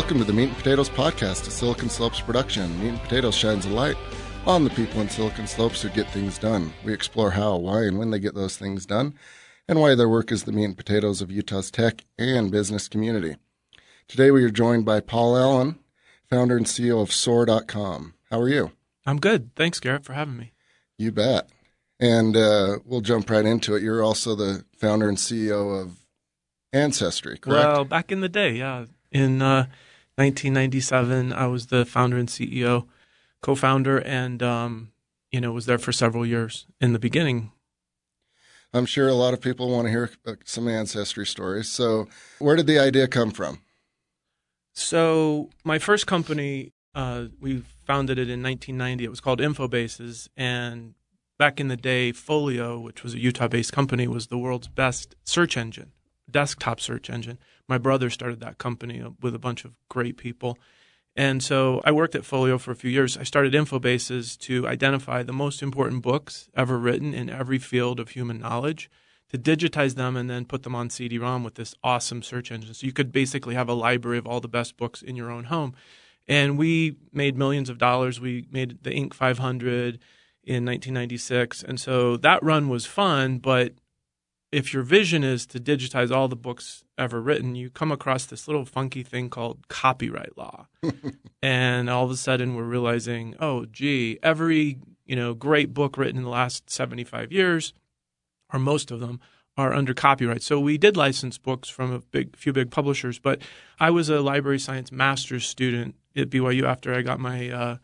Welcome to the Meat and Potatoes Podcast, a Silicon Slopes production. Meat and Potatoes shines a light on the people in Silicon Slopes who get things done. We explore how, why, and when they get those things done, and why their work is the meat and potatoes of Utah's tech and business community. Today we are joined by Paul Allen, founder and CEO of Soar.com. How are you? I'm good. Thanks, Garrett, for having me. You bet. And uh, we'll jump right into it. You're also the founder and CEO of Ancestry, correct? Well, back in the day, yeah. In uh, 1997, I was the founder and CEO, co-founder, and um, you know was there for several years in the beginning. I'm sure a lot of people want to hear uh, some ancestry stories. So, where did the idea come from? So, my first company, uh, we founded it in 1990. It was called Infobases, and back in the day, Folio, which was a Utah-based company, was the world's best search engine, desktop search engine my brother started that company with a bunch of great people. And so I worked at Folio for a few years. I started Infobases to identify the most important books ever written in every field of human knowledge, to digitize them and then put them on CD ROM with this awesome search engine. So you could basically have a library of all the best books in your own home. And we made millions of dollars. We made the Inc. 500 in 1996. And so that run was fun, but if your vision is to digitize all the books ever written, you come across this little funky thing called copyright law. and all of a sudden we're realizing, oh, gee, every, you know, great book written in the last 75 years, or most of them, are under copyright. So we did license books from a big few big publishers, but I was a library science master's student at BYU after I got my uh,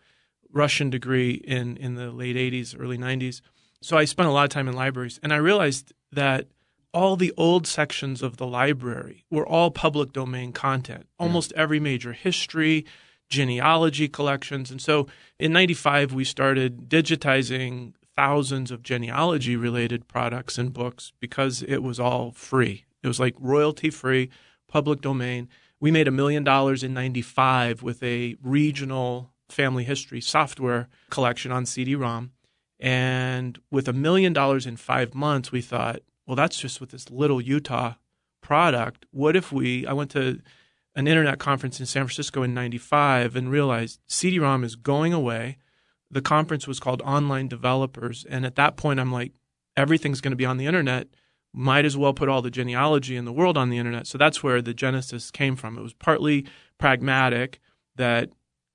Russian degree in in the late 80s, early 90s. So I spent a lot of time in libraries and I realized that all the old sections of the library were all public domain content, mm. almost yeah. every major history, genealogy collections. And so in 95, we started digitizing thousands of genealogy related products and books because it was all free. It was like royalty free, public domain. We made a million dollars in 95 with a regional family history software collection on CD ROM. And with a million dollars in five months, we thought, well, that's just with this little Utah product. What if we, I went to an internet conference in San Francisco in 95 and realized CD ROM is going away. The conference was called Online Developers. And at that point, I'm like, everything's going to be on the internet. Might as well put all the genealogy in the world on the internet. So that's where the genesis came from. It was partly pragmatic that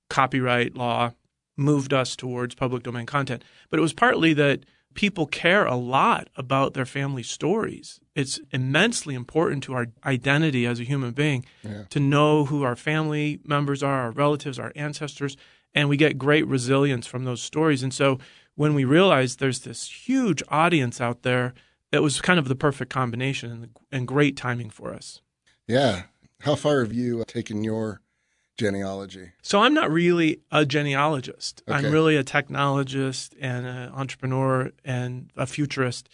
copyright law moved us towards public domain content, but it was partly that people care a lot about their family stories. It's immensely important to our identity as a human being yeah. to know who our family members are, our relatives, our ancestors, and we get great resilience from those stories. And so when we realized there's this huge audience out there, it was kind of the perfect combination and, and great timing for us. Yeah. How far have you taken your genealogy? So I'm not really a genealogist. Okay. I'm really a technologist and an entrepreneur and a futurist.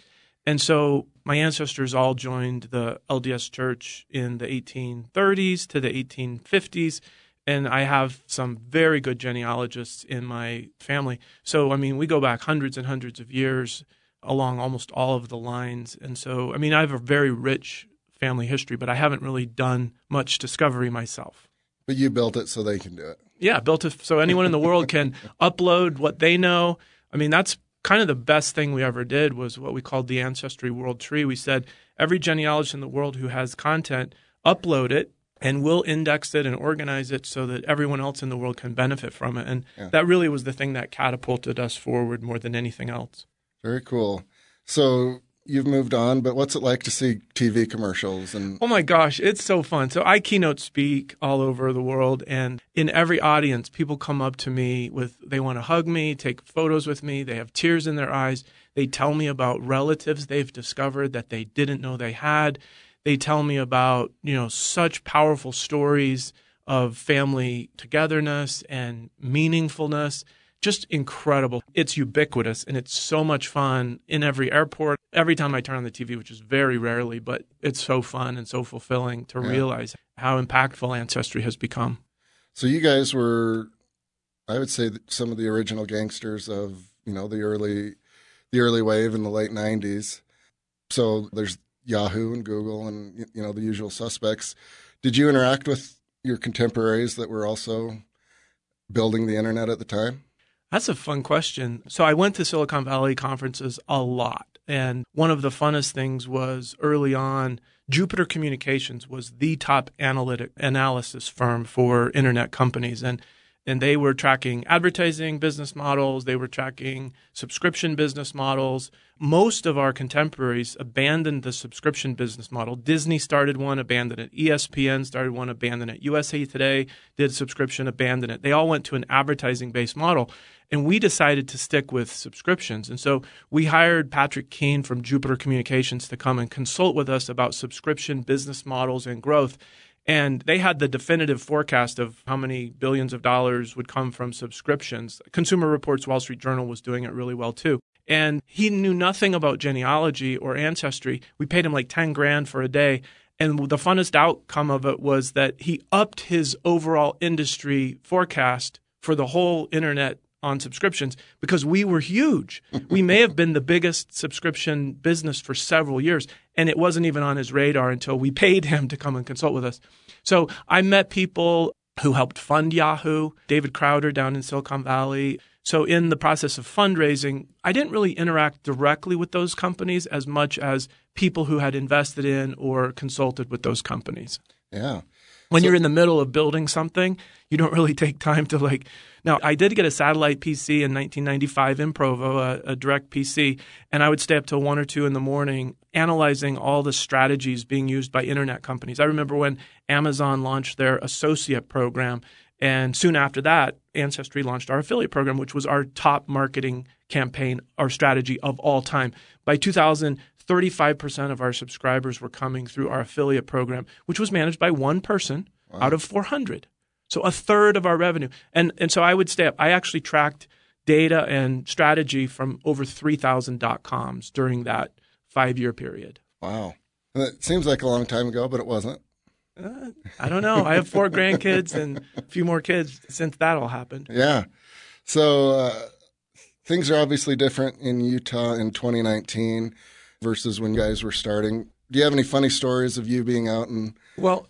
And so my ancestors all joined the LDS Church in the 1830s to the 1850s. And I have some very good genealogists in my family. So, I mean, we go back hundreds and hundreds of years along almost all of the lines. And so, I mean, I have a very rich family history, but I haven't really done much discovery myself. But you built it so they can do it. Yeah, built it so anyone in the world can upload what they know. I mean, that's kind of the best thing we ever did was what we called the ancestry world tree. We said every genealogist in the world who has content, upload it and we'll index it and organize it so that everyone else in the world can benefit from it. And yeah. that really was the thing that catapulted us forward more than anything else. Very cool. So you've moved on, but what's it like to see TV commercials and Oh my gosh, it's so fun. So I keynote speak all over the world and in every audience people come up to me with they want to hug me, take photos with me, they have tears in their eyes. They tell me about relatives they've discovered that they didn't know they had. They tell me about, you know, such powerful stories of family togetherness and meaningfulness just incredible. It's ubiquitous and it's so much fun in every airport. Every time I turn on the TV, which is very rarely, but it's so fun and so fulfilling to yeah. realize how impactful Ancestry has become. So you guys were, I would say, some of the original gangsters of you know the early, the early wave in the late '90s. So there's Yahoo and Google and you know the usual suspects. Did you interact with your contemporaries that were also building the internet at the time? That's a fun question. So I went to Silicon Valley conferences a lot. And one of the funnest things was early on, Jupiter Communications was the top analytic analysis firm for internet companies. And and they were tracking advertising business models, they were tracking subscription business models. Most of our contemporaries abandoned the subscription business model. Disney started one, abandoned it. ESPN started one, abandoned it. USA Today did subscription, abandoned it. They all went to an advertising based model. And we decided to stick with subscriptions. And so we hired Patrick Keane from Jupiter Communications to come and consult with us about subscription business models and growth. And they had the definitive forecast of how many billions of dollars would come from subscriptions. Consumer Reports Wall Street Journal was doing it really well too. And he knew nothing about genealogy or ancestry. We paid him like 10 grand for a day. And the funnest outcome of it was that he upped his overall industry forecast for the whole internet on subscriptions because we were huge. we may have been the biggest subscription business for several years, and it wasn't even on his radar until we paid him to come and consult with us. So I met people who helped fund Yahoo, David Crowder down in Silicon Valley. So in the process of fundraising, I didn't really interact directly with those companies as much as people who had invested in or consulted with those companies. Yeah. When so, you're in the middle of building something, you don't really take time to like. Now, I did get a satellite PC in 1995 in Provo, a, a direct PC, and I would stay up till one or two in the morning analyzing all the strategies being used by internet companies. I remember when Amazon launched their associate program, and soon after that, Ancestry launched our affiliate program, which was our top marketing campaign, our strategy of all time. By 2000, 35% of our subscribers were coming through our affiliate program, which was managed by one person wow. out of 400. So a third of our revenue. And, and so I would stay up. I actually tracked data and strategy from over 3,000 dot coms during that five year period. Wow. It seems like a long time ago, but it wasn't. Uh, I don't know. I have four grandkids and a few more kids since that all happened. Yeah. So uh, things are obviously different in Utah in 2019 versus when you guys were starting. Do you have any funny stories of you being out and? Well,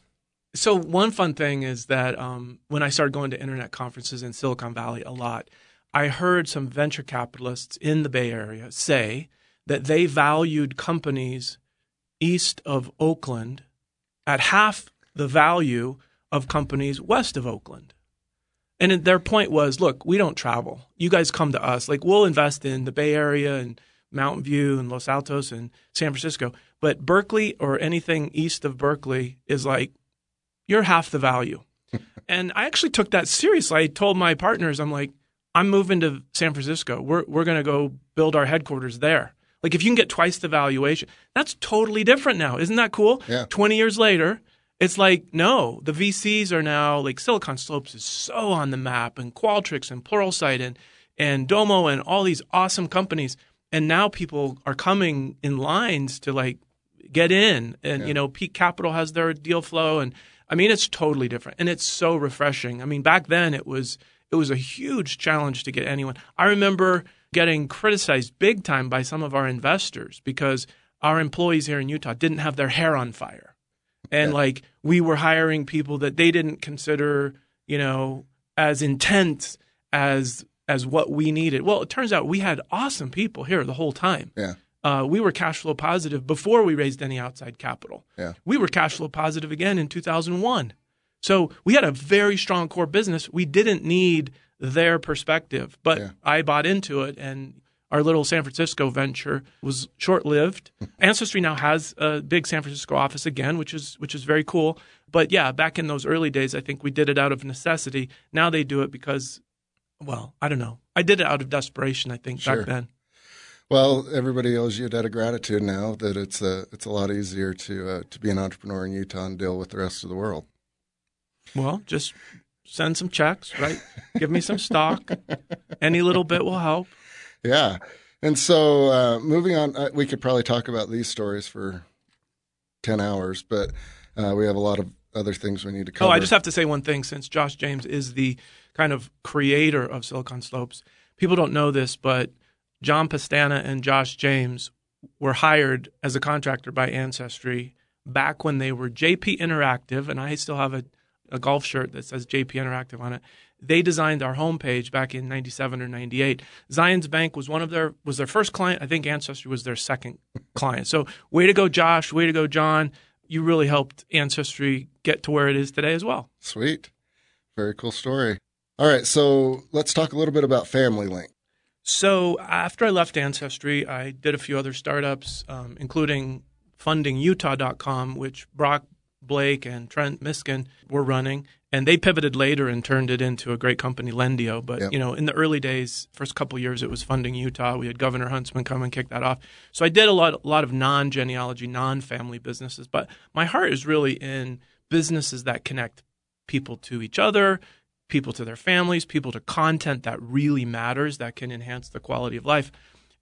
so one fun thing is that um, when I started going to internet conferences in Silicon Valley a lot, I heard some venture capitalists in the Bay Area say that they valued companies east of Oakland at half the value of companies west of Oakland. And their point was, look, we don't travel. You guys come to us. Like we'll invest in the Bay Area and Mountain View and Los Altos and San Francisco. But Berkeley or anything east of Berkeley is like, you're half the value. and I actually took that seriously. I told my partners, I'm like, I'm moving to San Francisco. We're, we're going to go build our headquarters there. Like, if you can get twice the valuation, that's totally different now. Isn't that cool? Yeah. 20 years later, it's like, no, the VCs are now like Silicon Slopes is so on the map and Qualtrics and Pluralsight and, and Domo and all these awesome companies and now people are coming in lines to like get in. And yeah. you know peak capital has their deal flow. And i mean it's totally different. And it's so refreshing. I mean back then it was it was a huge challenge to get anyone. I remember getting criticized big time by some of our investors because our employees here in utah didn't have their hair on fire. And yeah. like we were hiring people that they didn't consider you know as intense as as what we needed. Well, it turns out we had awesome people here the whole time. Yeah. Uh, we were cash flow positive before we raised any outside capital. Yeah. We were cash flow positive again in 2001. So we had a very strong core business. We didn't need their perspective, but yeah. I bought into it and our little San Francisco venture was short-lived. Ancestry now has a big San Francisco office again, which is which is very cool. But yeah, back in those early days, I think we did it out of necessity. Now they do it because well, I don't know. I did it out of desperation, I think, sure. back then. Well, everybody owes you a debt of gratitude now that it's a it's a lot easier to uh, to be an entrepreneur in Utah and deal with the rest of the world. Well, just send some checks, right? Give me some stock. Any little bit will help. Yeah. And so, uh, moving on, uh, we could probably talk about these stories for 10 hours, but uh, we have a lot of other things we need to cover. Oh, I just have to say one thing since Josh James is the kind of creator of Silicon Slopes. People don't know this, but John Pestana and Josh James were hired as a contractor by Ancestry back when they were JP Interactive, and I still have a a golf shirt that says JP Interactive on it. They designed our homepage back in 97 or 98. Zions Bank was one of their was their first client. I think Ancestry was their second client. So way to go, Josh. Way to go, John. You really helped Ancestry get to where it is today as well. Sweet. Very cool story. All right, so let's talk a little bit about Family Link. So after I left Ancestry, I did a few other startups, um, including fundingutah.com, which Brock Blake and Trent Miskin were running. And they pivoted later and turned it into a great company, Lendio. But Yep. you know, in the early days, first couple years, it was funding Utah. We had Governor Huntsman come and kick that off. So I did a lot, a lot of non-genealogy, non-family businesses. But my heart is really in businesses that connect people to each other, people to their families, people to content that really matters, that can enhance the quality of life.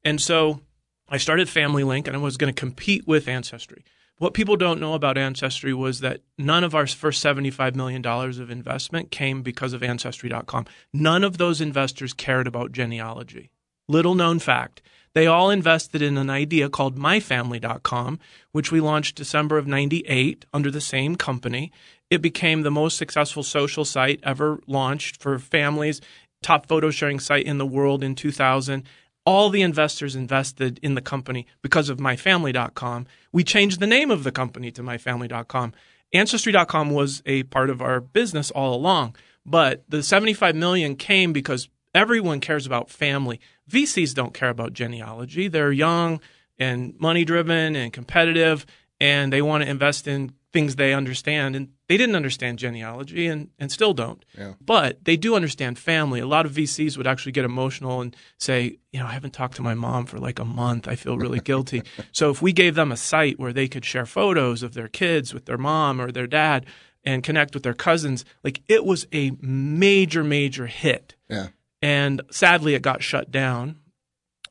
And so I started Family Link and I was going to compete with Ancestry. What people don't know about Ancestry was that none of our first $75 million of investment came because of Ancestry.com. None of those investors cared about genealogy. Little known fact. They all invested in an idea called myfamily.com, which we launched December of 98 under the same company. It became the most successful social site ever launched for families, top photo sharing site in the world in 2000 all the investors invested in the company because of myfamily.com. We changed the name of the company to myfamily.com. Ancestry.com was a part of our business all along, but the 75 million came because everyone cares about family. VCs don't care about genealogy. They're young and money driven and competitive and they want to invest in things they understand and they didn't understand genealogy and, and still don't Yeah. but they do understand family a lot of vcs would actually get emotional and say you know i haven't talked to my mom for like a month i feel really guilty so if we gave them a site where they could share photos of their kids with their mom or their dad and connect with their cousins like it was a major major hit Yeah. And sadly it got shut down.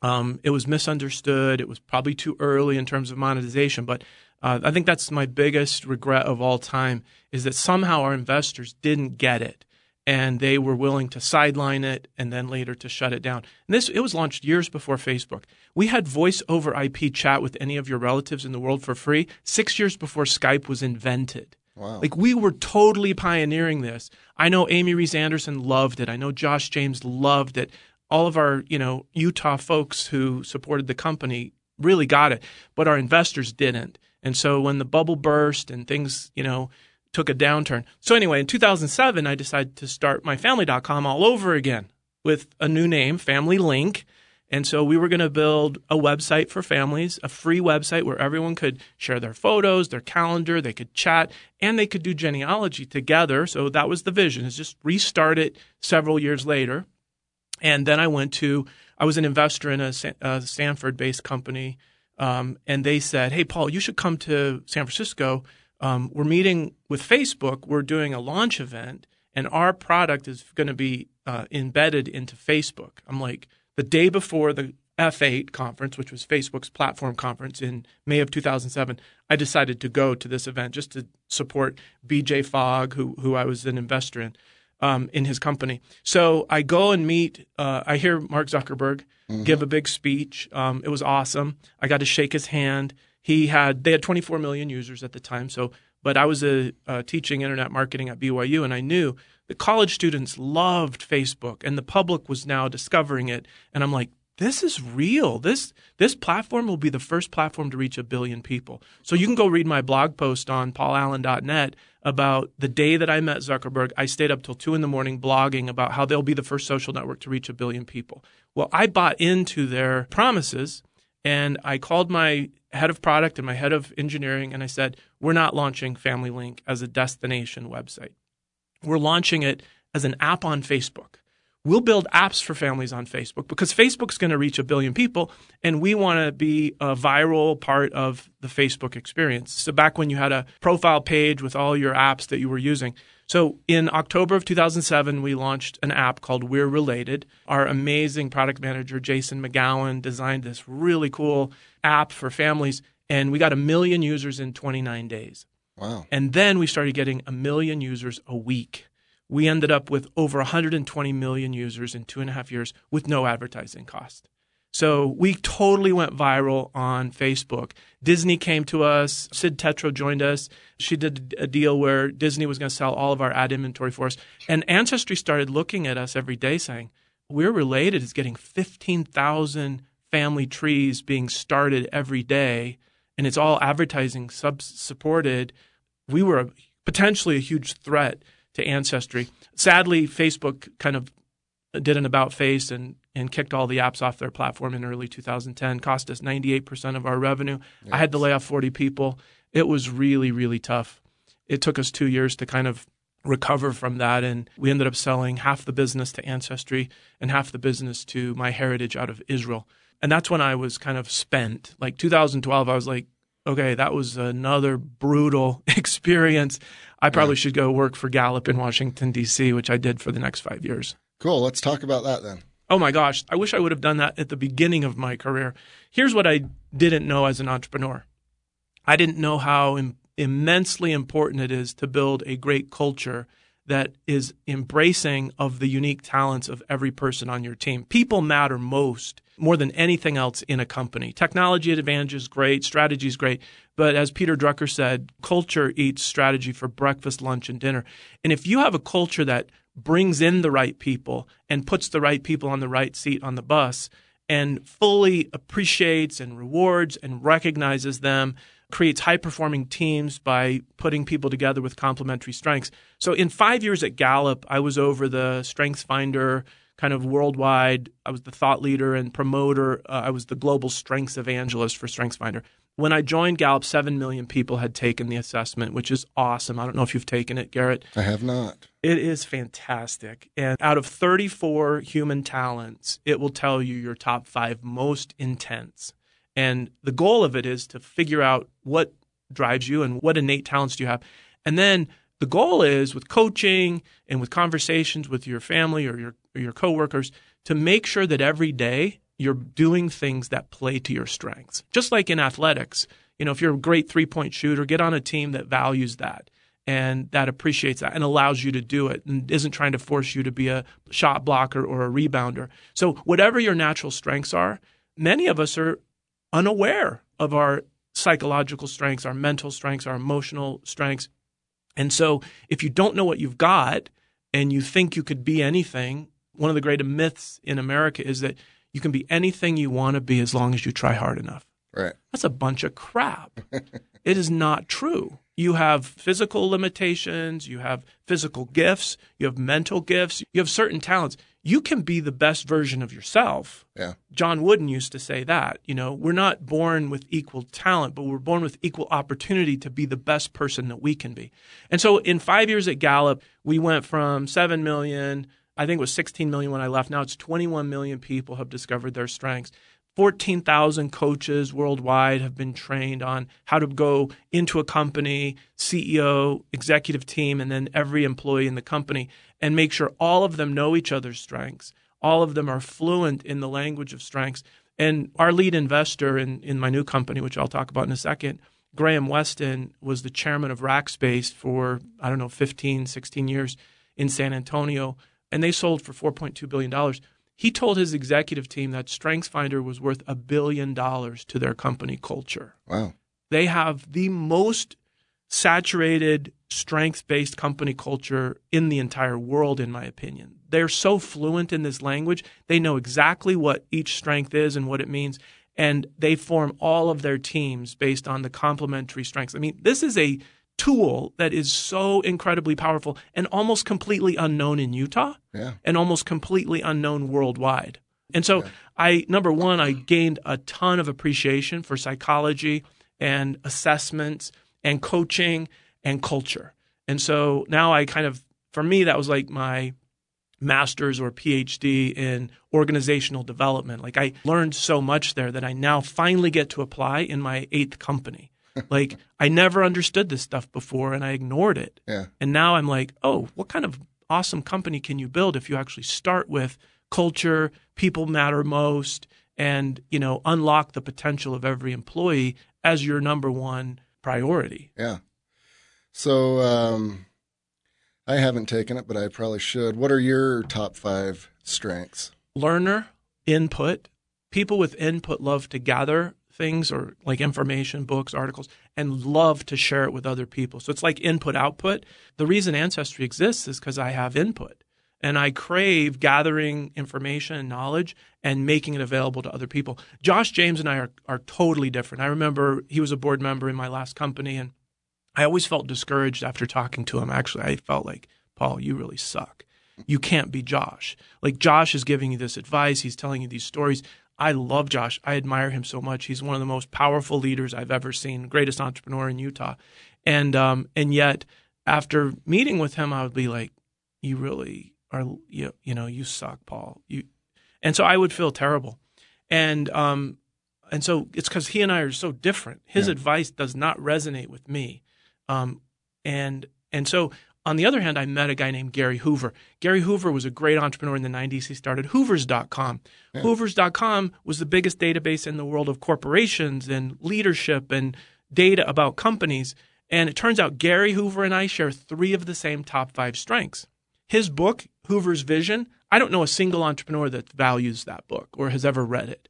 Um, it was misunderstood. It was probably too early in terms of monetization. But uh, i think that's my biggest regret of all time is that somehow our investors didn't get it. And they were willing to sideline it and then later to shut it down. And this it was launched years before facebook. We had voice over ip chat with any of your relatives in the world for free six years before skype was invented Wow. like we were totally pioneering this. I know Amy Rees Anderson loved it. I know Josh James loved it. All of our, you know, Utah folks who supported the company really got it, but our investors didn't. And so when the bubble burst and things, you know, took a downturn. So anyway, in 2007, I decided to start myfamily.com all over again with a new name, Family Link. And so we were going to build a website for families, a free website where everyone could share their photos, their calendar, they could chat, and they could do genealogy together. So that was the vision, is just restart it several years later. And then I went to, I was an investor in a, a Stanford based company. Um, and they said, Hey, Paul, you should come to San Francisco. Um, we're meeting with Facebook. We're doing a launch event, and our product is going to be uh, embedded into Facebook. I'm like, the day before the F8 conference, which was Facebook's platform conference in May of 2007, I decided to go to this event just to support BJ Fogg, who, who I was an investor in um, in his company. So I go and meet. Uh, I hear Mark Zuckerberg give a big speech. Um, it was awesome. I got to shake his hand. He had they had 24 million users at the time. So, but I was a, teaching internet marketing at BYU, and I knew the college students loved Facebook, and the public was now discovering it. And I'm like, this is real. This this platform will be the first platform to reach a billion people. So you can go read my blog post on paulallen.net about the day that I met Zuckerberg. I stayed up till two in the morning blogging about how they'll be the first social network to reach a billion people. Well, I bought into their promises and I called my head of product and my head of engineering and I said, We're not launching Family Link as a destination website. We're launching it as an app on Facebook. We'll build apps for families on Facebook because Facebook's going to reach a billion people and we want to be a viral part of the Facebook experience. So back when you had a profile page with all your apps that you were using. So in October of 2007, we launched an app called We're Related. Our amazing product manager, Jason McGowan, designed this really cool app for families and we got a million users in 29 days. Wow. And then we started getting a million users a week. We ended up with over 120 million users in two and a half years with no advertising cost. So we totally went viral on Facebook. Disney came to us. Sid Tetro joined us. She did a deal where Disney was going to sell all of our ad inventory for us. And Ancestry started looking at us every day saying, we're related. It's getting 15,000 family trees being started every day, and it's all advertising sub supported. We were potentially a huge threat to Ancestry. Sadly, Facebook kind of did an about face and and kicked all the apps off their platform in early 2010. Cost us 98% of our revenue. Yes. I had to lay off 40 people. It was really really tough. It took us 2 years to kind of recover from that and we ended up selling half the business to Ancestry and half the business to MyHeritage out of Israel. And that's when I was kind of spent. Like 2012 I was like okay, that was another brutal experience. I probably yeah. should go work for Gallup in Washington, D.C., which I did for the next five years. Cool. Let's talk about that then. Oh my gosh. I wish I would have done that at the beginning of my career. Here's what I didn't know as an entrepreneur I didn't know how Im- immensely important it is to build a great culture that is embracing of the unique talents of every person on your team. People matter most more than anything else in a company. Technology advantage is great, strategy is great, but as Peter Drucker said, culture eats strategy for breakfast, lunch, and dinner. And if you have a culture that brings in the right people and puts the right people on the right seat on the bus and fully appreciates and rewards and recognizes them, creates high performing teams by putting people together with complementary strengths. So in five years at Gallup, I was over the Strengths Finder kind of worldwide. I was the thought leader and promoter. Uh, I was the global strengths evangelist for StrengthsFinder. When I joined Gallup, 7 million people had taken the assessment, which is awesome. I don't know if you've taken it, Garrett. I have not. It is fantastic. And out of 34 human talents, it will tell you your top five most intense. And the goal of it is to figure out what drives you and what innate talents do you have. And then the goal is with coaching and with conversations with your family or your or your coworkers to make sure that every day you're doing things that play to your strengths. Just like in athletics, you know, if you're a great three-point shooter, get on a team that values that and that appreciates that and allows you to do it and isn't trying to force you to be a shot blocker or a rebounder. So whatever your natural strengths are, many of us are unaware of our psychological strengths, our mental strengths, our emotional strengths. And so if you don't know what you've got and you think you could be anything, one of the great myths in America is that you can be anything you want to be as long as you try hard enough. Right. That's a bunch of crap. it is not true. You have physical limitations, you have physical gifts, you have mental gifts, you have certain talents. You can be the best version of yourself. Yeah. John Wooden used to say that. You know, we're not born with equal talent, but we're born with equal opportunity to be the best person that we can be. And so in five years at Gallup, we went from 7 million I think it was 16 million when I left. Now it's 21 million people have discovered their strengths. 14,000 coaches worldwide have been trained on how to go into a company, CEO, executive team, and then every employee in the company and make sure all of them know each other's strengths. All of them are fluent in the language of strengths. And our lead investor in, in my new company, which I'll talk about in a second, Graham Weston was the chairman of Rackspace for, I don't know, 15, 16 years in San Antonio and they sold for $4.2 billion. He told his executive team that StrengthsFinder was worth a billion dollars to their company culture. Wow. They have the most saturated strengths based company culture in the entire world, in my opinion. They're so fluent in this language, they know exactly what each strength is and what it means. And they form all of their teams based on the complementary strengths. I mean, this is a tool that is so incredibly powerful and almost completely unknown in Utah yeah. and almost completely unknown worldwide. And so yeah. I number one, I gained a ton of appreciation for psychology and assessments and coaching and culture. And so now I kind of for me that was like my master's or PhD in organizational development. Like I learned so much there that I now finally get to apply in my eighth company like I never understood this stuff before and I ignored it. Yeah. And now I'm like, oh, what kind of awesome company can you build if you actually start with culture, people matter most, and you know, unlock the potential of every employee as your number one priority. Yeah. So um, I haven't taken it, but I probably should. What are your top five strengths? Learner, input, people with input love to gather things or like information, books, articles, and love to share it with other people. So it's like input output. The reason Ancestry exists is because I have input and I crave gathering information and knowledge and making it available to other people. Josh James and I are, are totally different. I remember he was a board member in my last company, and I always felt discouraged after talking to him. Actually, I felt like, Paul, you really suck. You can't be Josh. Like, Josh is giving you this advice, he's telling you these stories. I love Josh. I admire him so much. He's one of the most powerful leaders I've ever seen, greatest entrepreneur in Utah. And um, and yet, after meeting with him, I would be like, "You really are, you, you know, you suck, Paul." You, and so I would feel terrible. And um, and so it's because he and I are so different. His yeah. advice does not resonate with me. Um, and and so on the other hand, I met a guy named Gary Hoover. Gary Hoover was a great entrepreneur in the 90s. He started Hoovers.com. Yeah. Hoovers.com was the biggest database in the world of corporations and leadership and data about companies. And it turns out Gary Hoover and I share three of the same top five strengths. His book, Hoover's Vision, I don't know a single entrepreneur that values that book or has ever read it.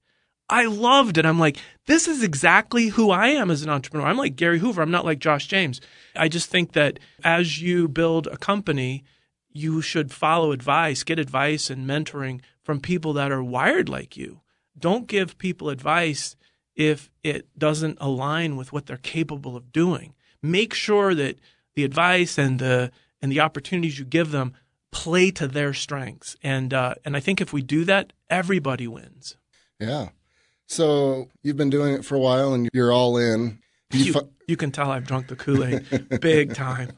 I loved it. I'm like, this is exactly who I am as an entrepreneur. I'm like Gary Hoover. I'm not like Josh James. I just think that as you build a company, you should follow advice, get advice and mentoring from people that are wired like you. Don't give people advice if it doesn't align with what they're capable of doing. Make sure that the advice and the and the opportunities you give them play to their strengths. And uh, and I think if we do that, everybody wins. Yeah. So you've been doing it for a while and you're all in. You, you, fi- you, can tell I've drunk the Kool Aid big time.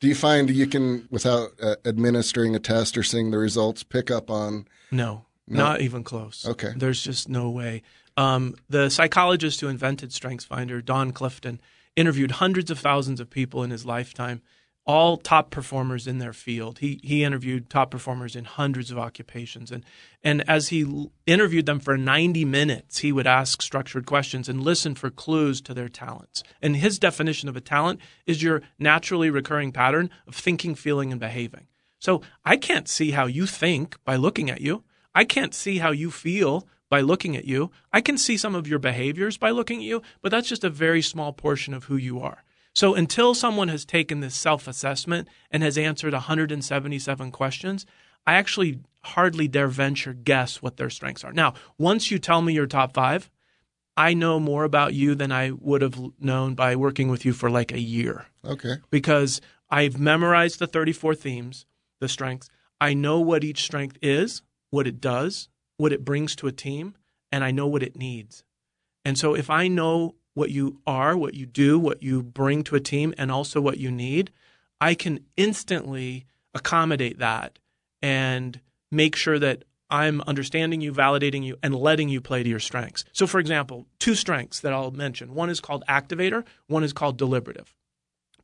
Do you find you can, without uh, administering a test or seeing the results, pick up on? No, no, not even close. Okay. There's just no way. Um, the psychologist who invented StrengthsFinder, Don Clifton, interviewed hundreds of thousands of people in his lifetime all top performers in their field. He he interviewed top performers in hundreds of occupations, and and as he interviewed them for 90 minutes, he would ask structured questions and listen for clues to their talents. And his definition of a talent is your naturally recurring pattern of thinking, feeling, and behaving. So I can't see how you think by looking at you. I can't see how you feel by looking at you. I can see some of your behaviors by looking at you, but that's just a very small portion of who you are. So until someone has taken this self assessment and has answered 177 questions, I actually hardly dare venture guess what their strengths are. Now, once you tell me your top five, I know more about you than I would have known by working with you for like a year. Okay. Because I've memorized the 34 themes, the strengths. I know what each strength is, what it does, what it brings to a team, and I know what it needs. And so if I know what you are, what you do, what you bring to a team, and also what you need, I can instantly accommodate that and make sure that I'm understanding you, validating you, and letting you play to your strengths. So, for example, two strengths that I'll mention one is called activator, one is called deliberative.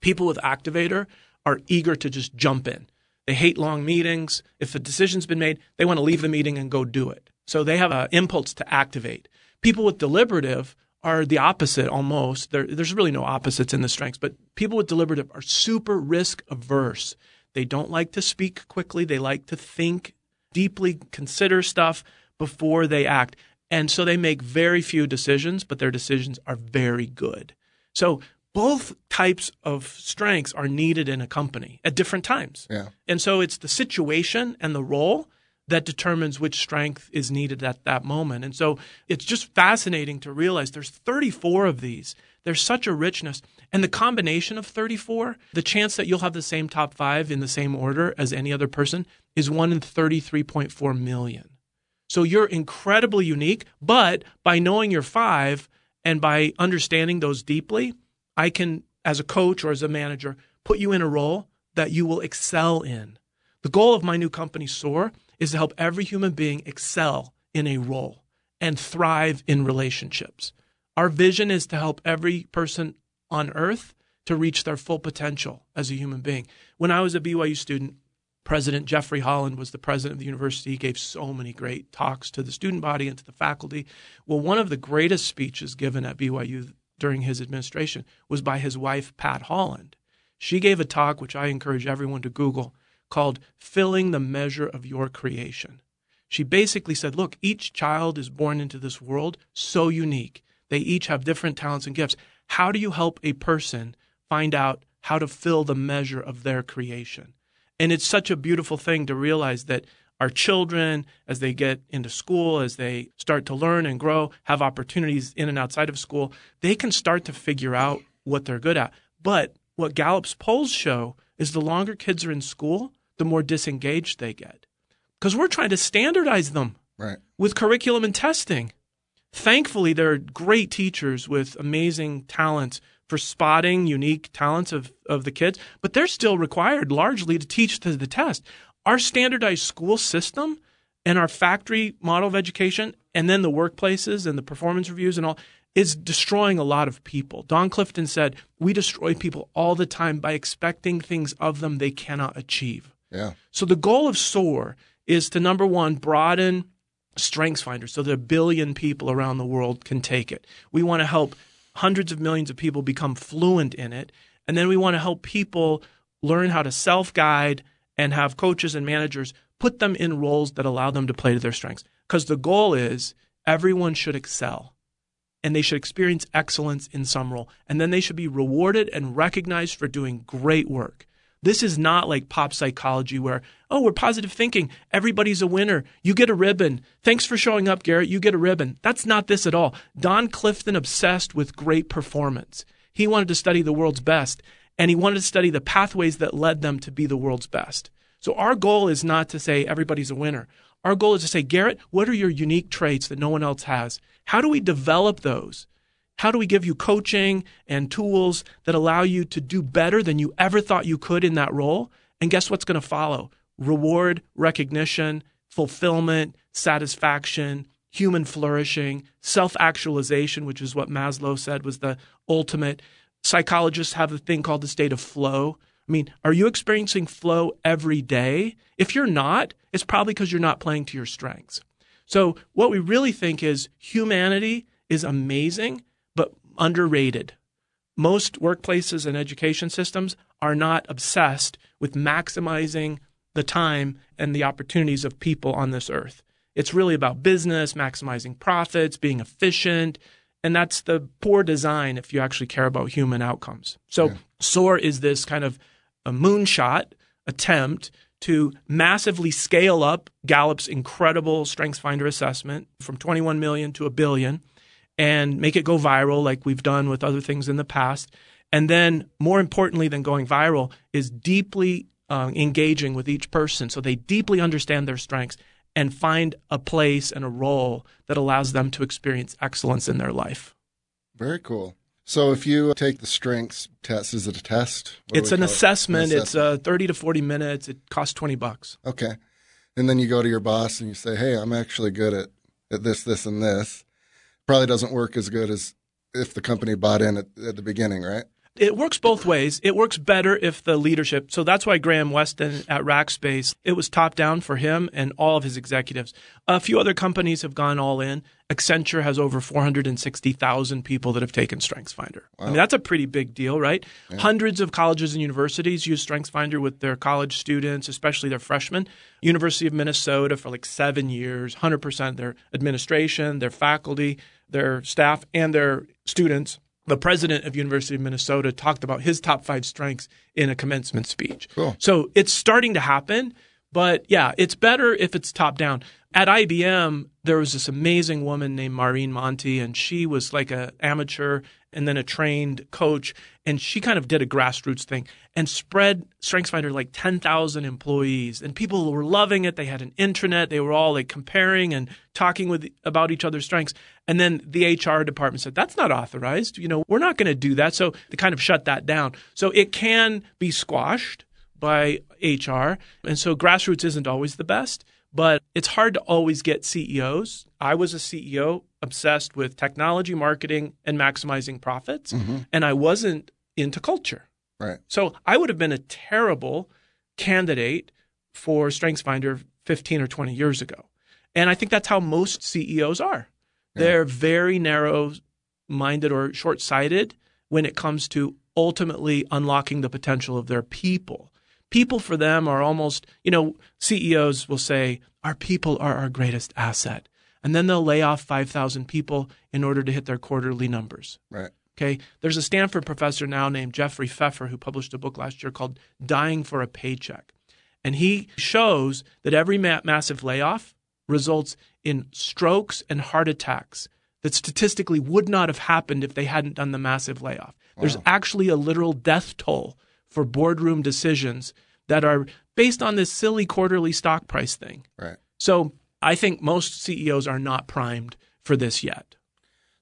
People with activator are eager to just jump in. They hate long meetings. If a decision's been made, they want to leave the meeting and go do it. So they have an impulse to activate. People with deliberative are the opposite almost. There, there's really no opposites in the strengths, but people with deliberative are super risk averse. They don't like to speak quickly. They like to think deeply, consider stuff before they act. And so they make very few decisions, but their decisions are very good. So both types of strengths are needed in a company at different times. Yeah. And so it's the situation and the role that determines which strength is needed at that moment. And so it's just fascinating to realize there's 34 of these. There's such a richness. And the combination of 34, the chance that you'll have the same top five in the same order as any other person is 1 in 33.4 million. So you're incredibly unique, but by knowing your five and by understanding those deeply, I can, as a coach or as a manager, put you in a role that you will excel in. The goal of my new company, SOAR, is to help every human being excel in a role and thrive in relationships. Our vision is to help every person on earth to reach their full potential as a human being. When I was a BYU student, President Jeffrey Holland was the president of the university. He gave so many great talks to the student body and to the faculty. Well, one of the greatest speeches given at BYU during his administration was by his wife, Pat Holland. She gave a talk, which I encourage everyone to Google, called Filling the Measure of Your Creation. She basically said, look, each child is born into this world so unique. They each have different talents and gifts. How do you help a person find out how to fill the measure of their creation? And it's such a beautiful thing to realize that our children, as they get into school, as they start to learn and grow, have opportunities in and outside of school, they can start to figure out what they're good at. But what Gallup's polls show is the longer kids are in school, the more disengaged they get. Because we're trying to standardize them Right. with curriculum and testing. Thankfully, there are great teachers with amazing talents for spotting unique talents of, of the kids, but they're still required largely to teach to the test. Our standardized school system and our factory model of education, and then the workplaces and the performance reviews and all, is destroying a lot of people. Don Clifton said, We destroy people all the time by expecting things of them they cannot achieve. Yeah. So the goal of SOAR is to number one, broaden Strengths Finder so that a billion people around the world can take it. We want to help hundreds of millions of people become fluent in it. And then we want to help people learn how to self guide and have coaches and managers put them in roles that allow them to play to their strengths. Because the goal is everyone should excel and they should experience excellence in some role. And then they should be rewarded and recognized for doing great work. This is not like pop psychology where, oh, we're positive thinking. Everybody's a winner. You get a ribbon. Thanks for showing up, Garrett. You get a ribbon. That's not this at all. Don Clifton obsessed with great performance. He wanted to study the world's best and he wanted to study the pathways that led them to be the world's best. So our goal is not to say everybody's a winner. Our goal is to say, Garrett, what are your unique traits that no one else has? How do we develop those? How do we give you coaching and tools that allow you to do better than you ever thought you could in that role? And guess what's going to follow? Reward, recognition, fulfillment, satisfaction, human flourishing, self actualization, which is what Maslow said was the ultimate. Psychologists have a thing called the state of flow. I mean, are you experiencing flow every day? If you're not, it's probably because you're not playing to your strengths. So, what we really think is humanity is amazing, underrated. Most workplaces and education systems are not obsessed with maximizing the time and the opportunities of people on this earth. It's really about business, maximizing profits, being efficient, and that's the poor design if you actually care about human outcomes. So, yeah. SOAR is this kind of a moonshot attempt to massively scale up Gallup's incredible Strengths Finder assessment from 21 million to a billion and make it go viral like we've done with other things in the past. And then, more importantly than going viral, is deeply uh, engaging with each person so they deeply understand their strengths and find a place and a role that allows them to experience excellence in their life. Very cool. So if you take the strengths test, is it a test? What it's an assessment. an assessment. It's uh, 30 to 40 minutes. It costs 20 bucks. Okay. And then you go to your boss and you say, hey, I'm actually good at, at this, this, and this. Probably doesn't work as good as if the company bought in at, at the beginning, right? it works both ways. It works better if the leadership. So that's why Graham Weston at Rackspace, it was top down for him and all of his executives. A few other companies have gone all in. Accenture has over 460,000 people that have taken StrengthsFinder. Wow. I mean, that's a pretty big deal, right? Yeah. Hundreds of colleges and universities use StrengthsFinder with their college students, especially their freshmen. University of Minnesota for like seven years, 100% their administration, their faculty, their staff, and their students the president of University of Minnesota talked about his top five strengths in a commencement speech. Cool. So it's starting to happen, but yeah, it's better if it's top down. At IBM, there was this amazing woman named Maureen Monte, and she was like an amateur and then a trained coach. And she kind of did a grassroots thing and spread StrengthsFinder like 10,000 employees. And people were loving it. They had an intranet. They were all like comparing and talking with about each other's strengths. And then the HR department said, that's not authorized. You know, we're not going to do that. So they kind of shut that down. So it can be squashed by HR. And so grassroots isn't always the best but it's hard to always get CEOs. I was a CEO obsessed with technology, marketing, and maximizing profits, mm-hmm. and I wasn't into culture. Right. So I would have been a terrible candidate for StrengthsFinder 15 or 20 years ago. And I think that's how most CEOs are. Yeah. They're very narrow minded or short sighted when it comes to ultimately unlocking the potential of their people people for them are almost, you know, CEOs will say, our people are our greatest asset. And then they'll lay off 5,000 people in order to hit their quarterly numbers. Right. Okay. There's a Stanford professor now named Jeffrey Pfeffer who published a book last year called Dying for a Paycheck. And he shows that every ma- massive layoff results in strokes and heart attacks that statistically would not have happened if they hadn't done the massive layoff. Wow. There's actually a literal death toll for boardroom decisions that are based on this silly quarterly stock price thing. Right. So I think most CEOs are not primed for this yet.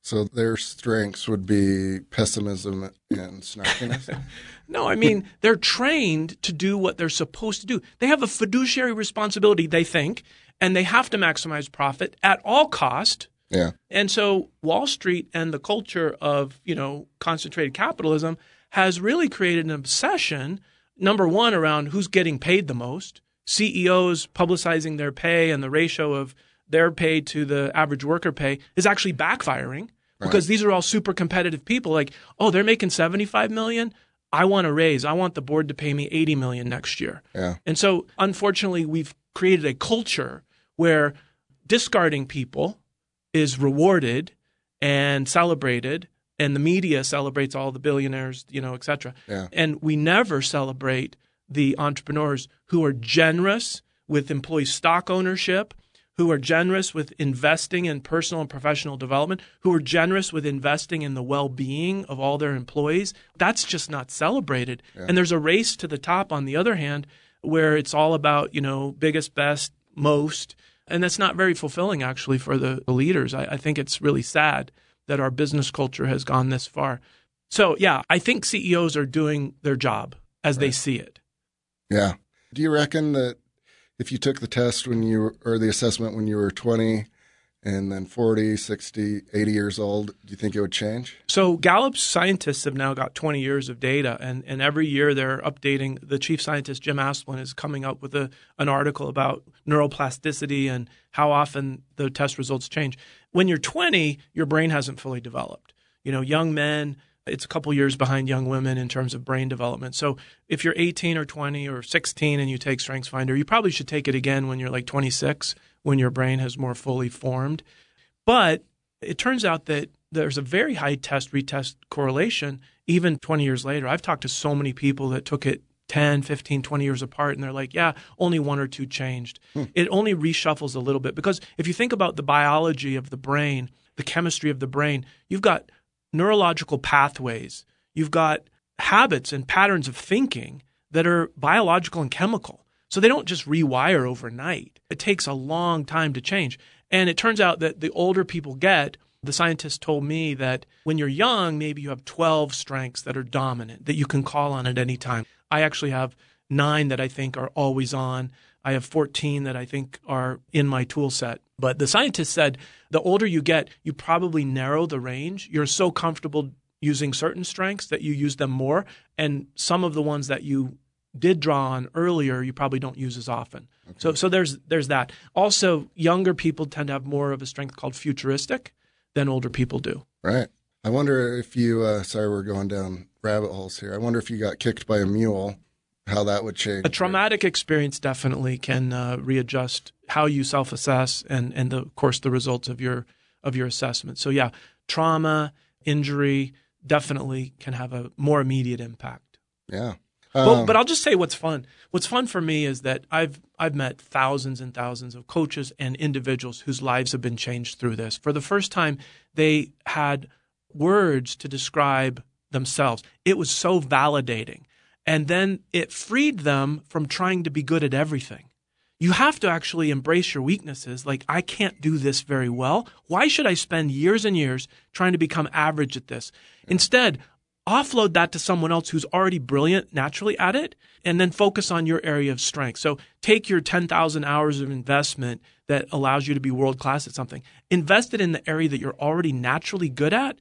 So their strengths would be pessimism and snarkiness? no, I mean, they're trained to do what they're supposed to do. They have a fiduciary responsibility, they think, and they have to maximize profit at all cost. Yeah. And so Wall Street and the culture of, you know, concentrated capitalism has really created an obsession, number one, around who's getting paid the most. CEOs publicizing their pay and the ratio of their pay to the average worker pay is actually backfiring because right. these are all super competitive people like oh they're making 75 million i want a raise i want the board to pay me 80 million next year yeah. and so unfortunately we've created a culture where discarding people is rewarded and celebrated and the media celebrates all the billionaires you know etc yeah. and we never celebrate the entrepreneurs who are generous with employee stock ownership who are generous with investing in personal and professional development, who are generous with investing in the well being of all their employees. That's just not celebrated. Yeah. And there's a race to the top on the other hand, where it's all about, you know, biggest, best, most. And that's not very fulfilling actually for the leaders. I, I think it's really sad that our business culture has gone this far. So, yeah, I think CEOs are doing their job as right. they see it. Yeah. Do you reckon that if you took the test when you were, or the assessment when you were 20 and then 40, 60, 80 years old, do you think it would change? So Gallup's scientists have now got 20 years of data, and, and every year they're updating. The chief scientist, Jim Asplund, is coming up with a, an article about neuroplasticity and how often the test results change. When you're 20, your brain hasn't fully developed. You know, young men it's a couple years behind young women in terms of brain development. So if you're 18 or 20 or 16 and you take StrengthsFinder, you probably should take it again when you're like 26, when your brain has more fully formed. But it turns out that there's a very high test retest correlation even 20 years later. I've talked to so many people that took it 10, 15, 20 years apart, and they're like, yeah, only one or two changed. Hmm. It only reshuffles a little bit because if you think about the biology of the brain, the chemistry of the brain, you've got neurological pathways. You've got habits and patterns of thinking that are biological and chemical. So they don't just rewire overnight. It takes a long time to change. And it turns out that the older people get, the scientist told me that when you're young, maybe you have 12 strengths that are dominant that you can call on at any time. I actually have nine that I think are always on. I have 14 that I think are in my tool set. But the scientist said the older you get, you probably narrow the range. You're so comfortable using certain strengths that you use them more. And some of the ones that you did draw on earlier, you probably don't use as often. Okay. So, so there's there's that. Also, younger people tend to have more of a strength called futuristic than older people do. Right. I wonder if you. Uh, sorry, we're going down rabbit holes here. I wonder if you got kicked by a mule how that would change. A traumatic experience definitely can uh, readjust how you self-assess and and the, of course the results of your of your assessment. So yeah, trauma, injury definitely can have a more immediate impact. Yeah. Um, but, but I'll just say what's fun. What's fun for me is that I've I've met thousands and thousands of coaches and individuals whose lives have been changed through this. For the first time, they had words to describe themselves. It was so validating. And then it freed them from trying to be good at everything. You have to actually embrace your weaknesses. Like, I can't do this very well. Why should I spend years and years trying to become average at this? Instead, offload that to someone else who's already brilliant naturally at it and then focus on your area of strength. So take your 10,000 hours of investment that allows you to be world class at something, invest it in the area that you're already naturally good at.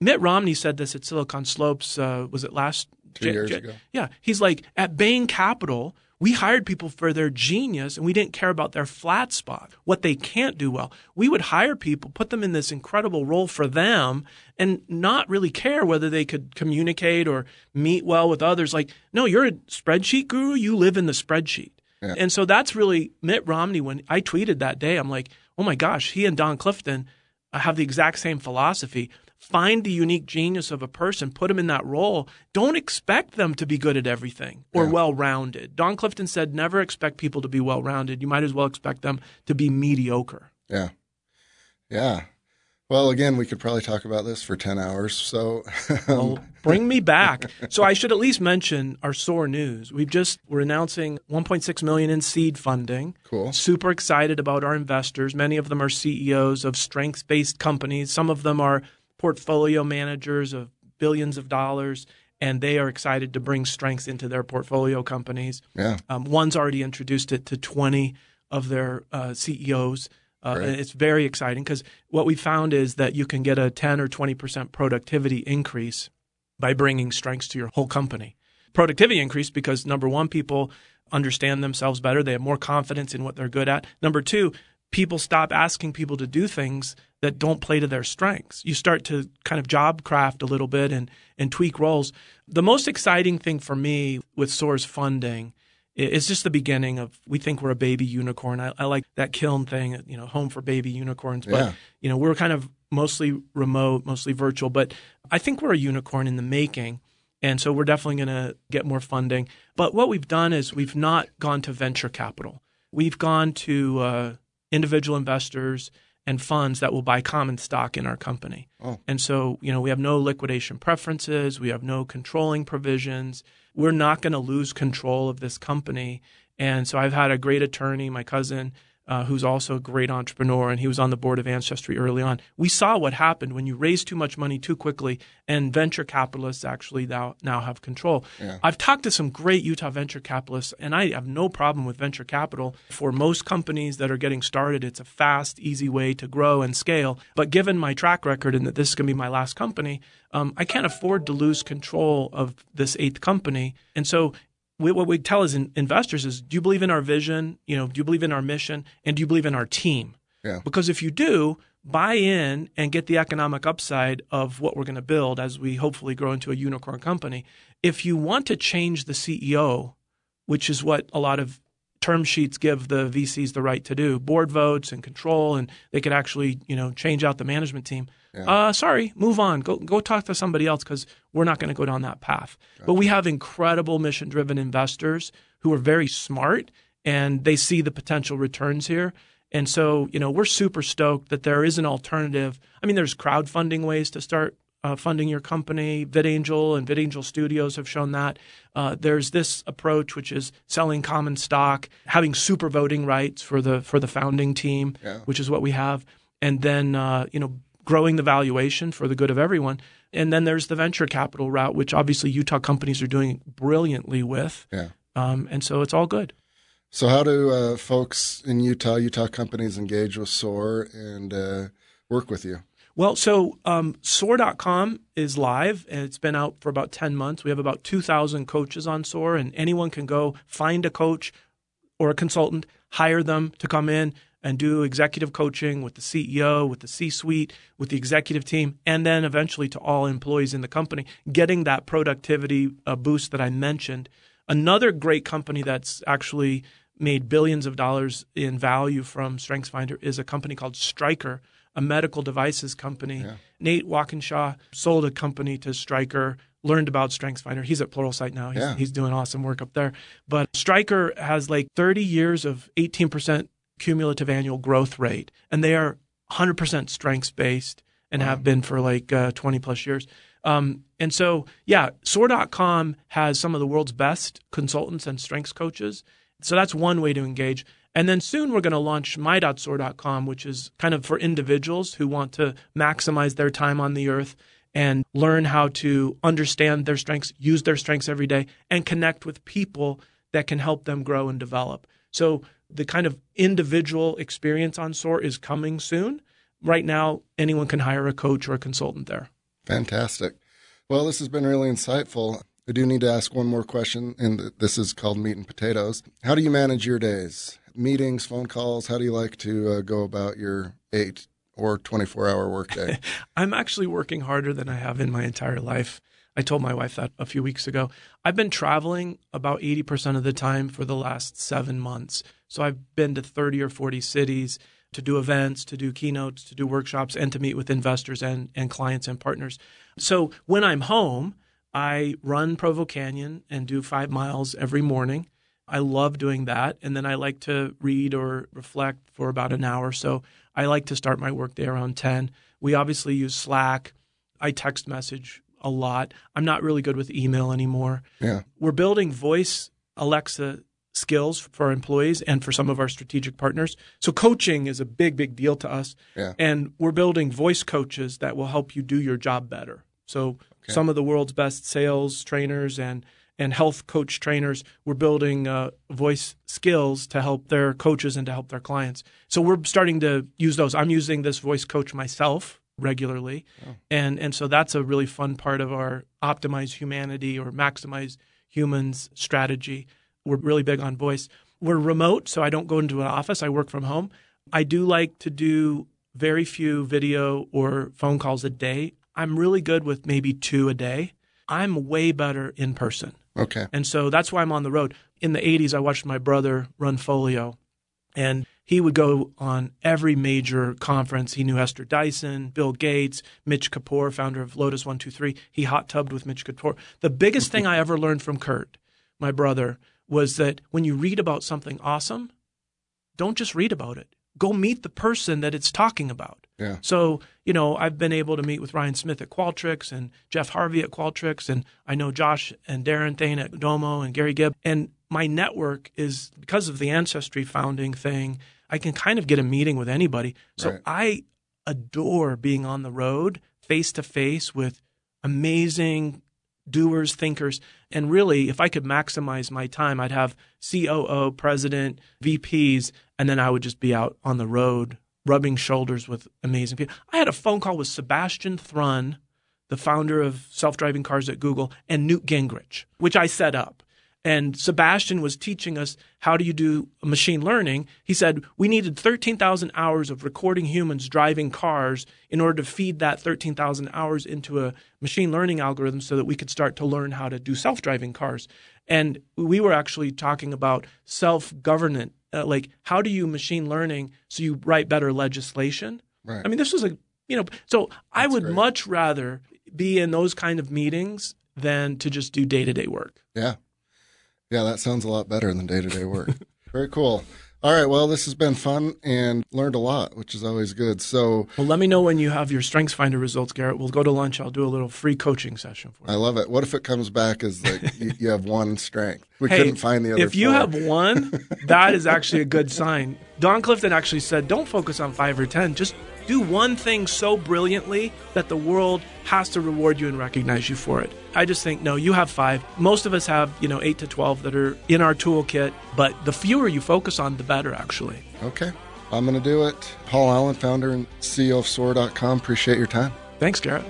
Mitt Romney said this at Silicon Slopes, uh, was it last Two J- years J- ago. Yeah, he's like at Bain Capital. We hired people for their genius and we didn't care about their flat spot, what they can't do well. We would hire people, put them in this incredible role for them, and not really care whether they could communicate or meet well with others. Like, no, you're a spreadsheet guru, you live in the spreadsheet. Yeah. And so that's really Mitt Romney. When I tweeted that day, I'm like, oh my gosh, he and Don Clifton have the exact same philosophy. Find the unique genius of a person, put them in that role. Don't expect them to be good at everything or Yeah. well rounded. Don Clifton said, never expect people to be well rounded. You might as well expect them to be mediocre. Yeah. Yeah. Well, again, we could probably talk about this for 10 hours. So, um, Well, bring me back. So I should at least mention our SOAR news. We've just we're announcing 1.6 million in seed funding. cool. Super excited about our investors. Many of them are CEOs of strengths-based companies. Some of them are portfolio managers of billions of dollars, and they are excited to bring strengths into their portfolio companies. Yeah. Um, one's already introduced it to 20 of their uh, CEOs. Uh, it's very exciting because what we found is that you can get a 10 or 20% productivity increase by bringing strengths to your whole company. Productivity increase because number one, people understand themselves better. They have more confidence in what they're good at. Number two, people stop asking people to do things that don't play to their strengths. You start to kind of job craft a little bit and, and tweak roles. The most exciting thing for me with SOAR's funding is just the beginning of we think we're a baby unicorn. I, I like that kiln thing, you know, home for baby unicorns. But Yeah. you know, we're kind of mostly remote, mostly virtual, but I think we're a unicorn in the making. And so we're definitely going to get more funding. But what we've done is we've not gone to venture capital. We've gone to uh, individual investors and funds that will buy common stock in our company. Oh. And so, you know, we have no liquidation preferences, we have no controlling provisions. We're not going to lose control of this company. And so I've had a great attorney, my cousin, uh, who's also a great entrepreneur, and he was on the board of Ancestry early on. We saw what happened when you raise too much money too quickly, and venture capitalists actually now, now have control. Yeah. I've talked to some great Utah venture capitalists, and I have no problem with venture capital. For most companies that are getting started, it's a fast, easy way to grow and scale. But given my track record and that this is going to be my last company, um, I can't afford to lose control of this eighth company. And so we, what we tell as in, investors is, do you believe in our vision? You know, do you believe in our mission? And do you believe in our team? Yeah. Because if you do, buy in and get the economic upside of what we're going to build as we hopefully grow into a unicorn company. If you want to change the CEO, which is what a lot of term sheets give the VCs the right to do, board votes and control, and they could actually, you know, change out the management team. Uh, sorry, move on. Go go talk to somebody else because we're not going to go down that path. But we have incredible mission driven investors who are very smart and they see the potential returns here. And so, you know, we're super stoked that there is an alternative. I mean, there's crowdfunding ways to start uh, funding your company. VidAngel and VidAngel Studios have shown that. Uh, there's this approach, which is selling common stock, having super voting rights for the for the founding team, Yeah. which is what we have, and then uh, you know growing the valuation for the good of everyone. And then there's the venture capital route, which obviously Utah companies are doing brilliantly with. Yeah. Um, and so it's all good. So, how do uh, folks in Utah, Utah companies engage with SOAR and uh, work with you? Well, so um, SOAR.com is live and it's been out for about 10 months. We have about 2,000 coaches on SOAR, and anyone can go find a coach or a consultant, hire them to come in and do executive coaching with the CEO, with the C suite, with the executive team, and then eventually to all employees in the company, getting that productivity uh, boost that I mentioned. Another great company that's actually made billions of dollars in value from StrengthsFinder is a company called Stryker, a medical devices company. Nate Walkingshaw sold a company to Stryker, learned about StrengthsFinder. He's at Pluralsight now. He's, Yeah. he's doing awesome work up there. But Stryker has like 30 years of 18% cumulative annual growth rate, and they are 100% strengths based and have been for like uh, 20 plus years. Um, and so, yeah, SOAR.com has some of the world's best consultants and strengths coaches. So that's one way to engage. And then soon we're going to launch my.soar.com, which is kind of for individuals who want to maximize their time on the earth and learn how to understand their strengths, use their strengths every day, and connect with people that can help them grow and develop. So the kind of individual experience on SOAR is coming soon. Right now, anyone can hire a coach or a consultant there. Fantastic. Well, this has been really insightful. I do need to ask one more question, and this is called meat and potatoes. How do you manage your days? Meetings, phone calls? How do you like to uh, go about your eight or 24 hour workday? I'm actually working harder than I have in my entire life. I told my wife that a few weeks ago. I've been traveling about 80% of the time for the last seven months. So I've been to 30 or 40 cities to do events, to do keynotes, to do workshops, and to meet with investors and, and clients and partners. So when I'm home, I run Provo Canyon and do five miles every morning. I love doing that. And then I like to read or reflect for about an hour. So I like to start my workday around 10. We obviously use Slack. I text message a lot. I'm not really good with email anymore. Yeah. We're building voice Alexa skills for our employees and for some of our strategic partners. So coaching is a big, big deal to us. Yeah. And we're building voice coaches that will help you do your job better. So okay. some of the world's best sales trainers and and health coach trainers we're building uh, voice skills to help their coaches and to help their clients. So we're starting to use those. I'm using this voice coach myself regularly, oh. and and so that's a really fun part of our optimize humanity or maximize humans strategy. We're really big on voice. We're remote, so I don't go into an office. I work from home. I do like to do very few video or phone calls a day. I'm really good with maybe two a day. I'm way better in person. Okay. And so that's why I'm on the road. In the 80s, I watched my brother run Folio, and he would go on every major conference. He knew Esther Dyson, Bill Gates, Mitch Kapor, founder of Lotus 123. He hot tubbed with Mitch Kapor. The biggest thing I ever learned from Kurt, my brother, was that when you read about something awesome, don't just read about it. Go meet the person that it's talking about. Yeah. So, you know, I've been able to meet with Ryan Smith at Qualtrics and Jeff Harvey at Qualtrics, and I know Josh and Darren Thane at Domo and Gary Gibb. And my network is because of the Ancestry founding thing, I can kind of get a meeting with anybody. So right. I adore being on the road face to face with amazing doers, thinkers. And really, if I could maximize my time, I'd have COO, president, VPs, and then I would just be out on the road rubbing shoulders with amazing people. I had a phone call with Sebastian Thrun, the founder of self driving cars at Google, and Newt Gingrich, which I set up. And Sebastian was teaching us how do you do machine learning. He said we needed 13,000 hours of recording humans driving cars in order to feed that 13,000 hours into a machine learning algorithm so that we could start to learn how to do self-driving cars. And we were actually talking about self-governance, uh, like how do you machine learning so you write better legislation? Right. I mean, this was a you know, so That's I would great. much rather be in those kind of meetings than to just do day-to-day work. Yeah. Yeah, that sounds a lot better than day to day work. Very cool. All right. Well, this has been fun and learned a lot, which is always good. So, well, let me know when you have your Strengths Finder results, Garrett. We'll go to lunch. I'll do a little free coaching session for you. I love it. What if it comes back as like you, you, have one strength? We hey, couldn't find the other. If you have one, that is actually a good sign. Don Clifton actually said, "Don't focus on five or ten. Just do one thing so brilliantly that the world has to reward you and recognize you for it. I just think, no, you have five. Most of us have, you know, eight to 12 that are in our toolkit, but the fewer you focus on, the better, actually. Okay. I'm going to do it. Paul Allen, founder and CEO of SOAR.com. Appreciate your time. Thanks, Garrett.